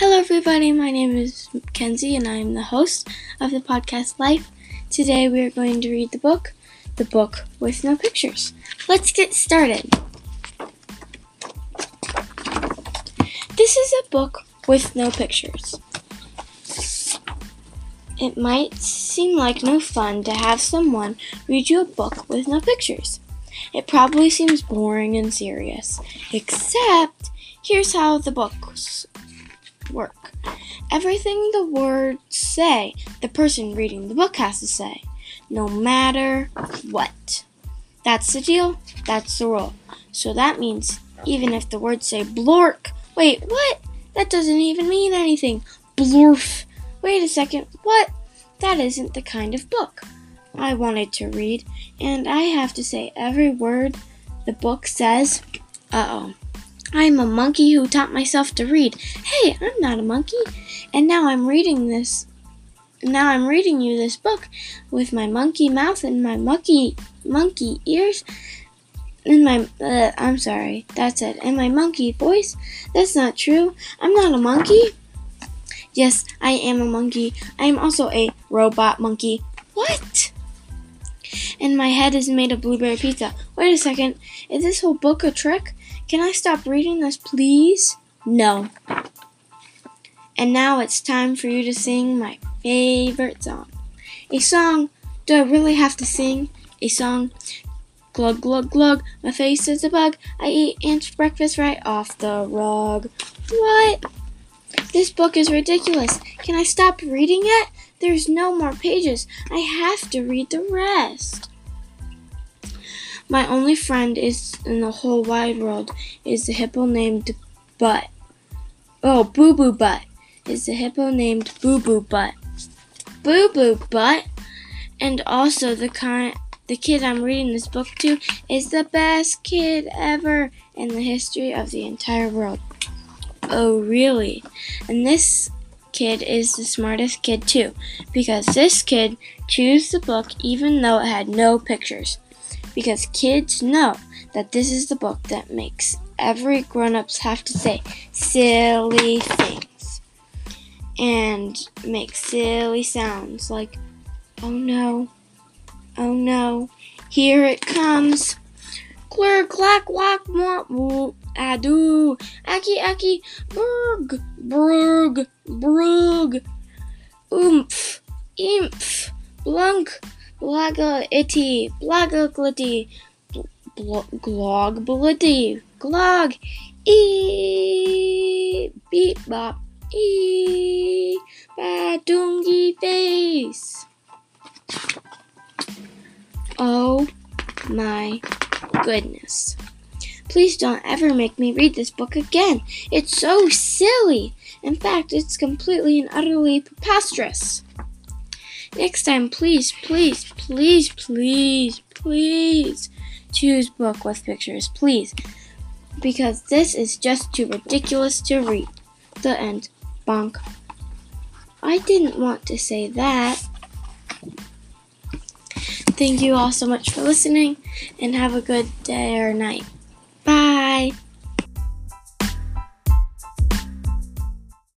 Hello, everybody. My name is Kenzie, and I am the host of the podcast Life. Today, we are going to read the book, The Book with No Pictures. Let's get started. This is a book with no pictures. It might seem like no fun to have someone read you a book with no pictures. It probably seems boring and serious, except here's how the books work. Everything the words say, the person reading the book has to say, no matter what. That's the deal, that's the rule. So that means even if the words say blork, wait, what? That doesn't even mean anything. Blorf. Wait a second, what? That isn't the kind of book I wanted to read, and I have to say every word the book says. Uh oh. I'm a monkey who taught myself to read. Hey, I'm not a monkey. And now I'm reading this. Now I'm reading you this book with my monkey mouth and my monkey monkey ears and my uh, I'm sorry. That's it. And my monkey voice. That's not true. I'm not a monkey. Yes, I am a monkey. I am also a robot monkey. What? And my head is made of blueberry pizza. Wait a second. Is this whole book a trick? Can I stop reading this, please? No. And now it's time for you to sing my favorite song. A song. Do I really have to sing? A song. Glug, glug, glug. My face is a bug. I eat ants for breakfast right off the rug. What? This book is ridiculous. Can I stop reading it? There's no more pages. I have to read the rest. My only friend is in the whole wide world is a hippo named Butt. Oh, Boo Boo Butt is a hippo named Boo Boo Butt. Boo Boo Butt, and also the kind the kid I'm reading this book to is the best kid ever in the history of the entire world. Oh, really? And this kid is the smartest kid too, because this kid chose the book even though it had no pictures. Because kids know that this is the book that makes every grown-ups have to say silly things and make silly sounds like oh no. Oh no. Here it comes. Clear clack whack womp whoop adu aki aki brug brug brug oomph imph blunk blaga itty blaga glitty glog blitty glog e beep bop e badungy face oh my goodness Please don't ever make me read this book again. It's so silly. In fact, it's completely and utterly preposterous. Next time, please, please, please, please, please choose book with pictures, please. Because this is just too ridiculous to read. The end. Bonk. I didn't want to say that. Thank you all so much for listening and have a good day or night. Bye.